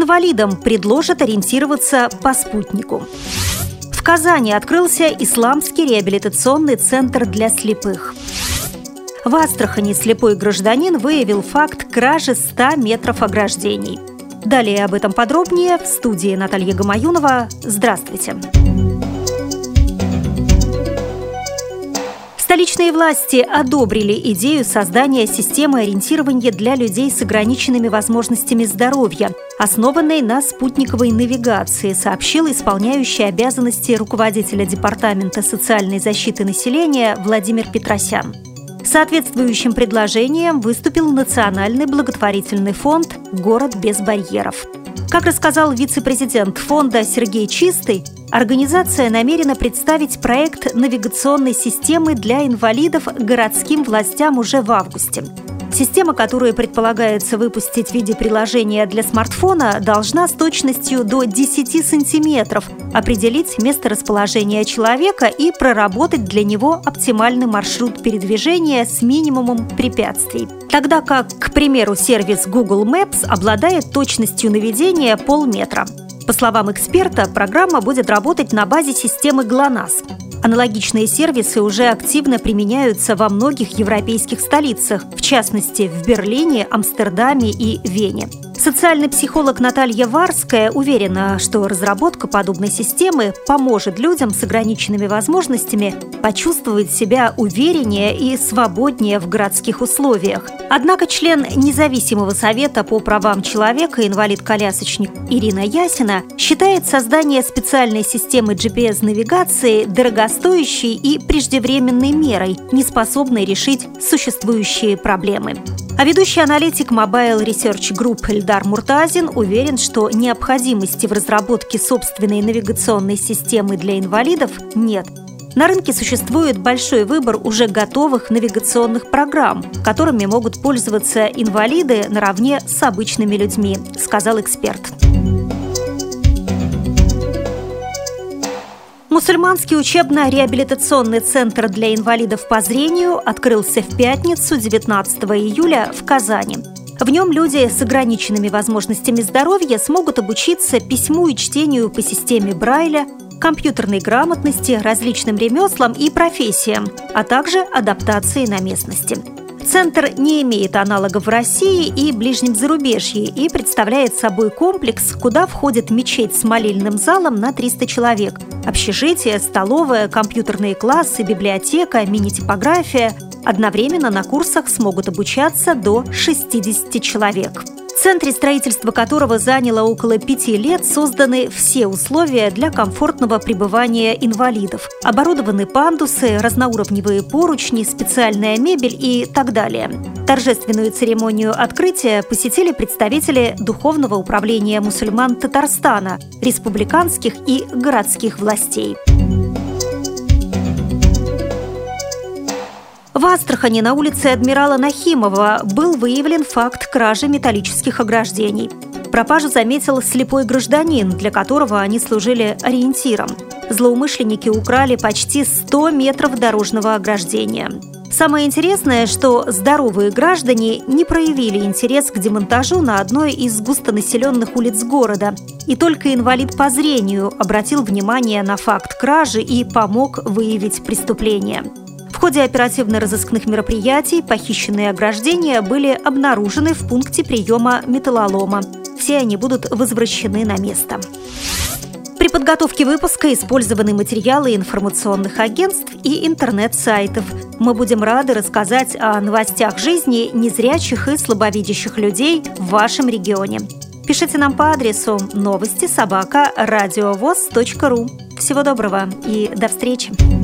Инвалидам предложат ориентироваться по спутнику. В Казани открылся Исламский реабилитационный центр для слепых. В Астрахани слепой гражданин выявил факт кражи 100 метров ограждений. Далее об этом подробнее в студии Наталья Гамаюнова. Здравствуйте! Столичные власти одобрили идею создания системы ориентирования для людей с ограниченными возможностями здоровья, основанной на спутниковой навигации, сообщил исполняющий обязанности руководителя Департамента социальной защиты населения Владимир Петросян. Соответствующим предложением выступил Национальный благотворительный фонд «Город без барьеров». Как рассказал вице-президент фонда Сергей Чистый, Организация намерена представить проект навигационной системы для инвалидов городским властям уже в августе. Система, которую предполагается выпустить в виде приложения для смартфона, должна с точностью до 10 сантиметров определить место расположения человека и проработать для него оптимальный маршрут передвижения с минимумом препятствий. Тогда как, к примеру, сервис Google Maps обладает точностью наведения полметра. По словам эксперта, программа будет работать на базе системы ГЛОНАСС. Аналогичные сервисы уже активно применяются во многих европейских столицах, в частности в Берлине, Амстердаме и Вене. Социальный психолог Наталья Варская уверена, что разработка подобной системы поможет людям с ограниченными возможностями почувствовать себя увереннее и свободнее в городских условиях. Однако член независимого совета по правам человека, инвалид-колясочник Ирина Ясина, считает создание специальной системы GPS-навигации дорогостоящей и преждевременной мерой, не способной решить существующие проблемы. А ведущий аналитик Mobile Research Group Эльдар Муртазин уверен, что необходимости в разработке собственной навигационной системы для инвалидов нет. На рынке существует большой выбор уже готовых навигационных программ, которыми могут пользоваться инвалиды наравне с обычными людьми, сказал эксперт. Мусульманский учебно-реабилитационный центр для инвалидов по зрению открылся в пятницу 19 июля в Казани. В нем люди с ограниченными возможностями здоровья смогут обучиться письму и чтению по системе Брайля, компьютерной грамотности, различным ремеслам и профессиям, а также адаптации на местности. Центр не имеет аналогов в России и ближнем зарубежье и представляет собой комплекс, куда входит мечеть с молельным залом на 300 человек, общежитие, столовая, компьютерные классы, библиотека, мини-типография. Одновременно на курсах смогут обучаться до 60 человек центре строительства которого заняло около пяти лет, созданы все условия для комфортного пребывания инвалидов. Оборудованы пандусы, разноуровневые поручни, специальная мебель и так далее. Торжественную церемонию открытия посетили представители Духовного управления мусульман Татарстана, республиканских и городских властей. В Астрахани на улице адмирала Нахимова был выявлен факт кражи металлических ограждений. Пропажу заметил слепой гражданин, для которого они служили ориентиром. Злоумышленники украли почти 100 метров дорожного ограждения. Самое интересное, что здоровые граждане не проявили интерес к демонтажу на одной из густонаселенных улиц города. И только инвалид по зрению обратил внимание на факт кражи и помог выявить преступление. Ходе оперативно-розыскных мероприятий похищенные ограждения были обнаружены в пункте приема металлолома. Все они будут возвращены на место. При подготовке выпуска использованы материалы информационных агентств и интернет-сайтов. Мы будем рады рассказать о новостях жизни незрячих и слабовидящих людей в вашем регионе. Пишите нам по адресу новости собака ру. Всего доброго и до встречи!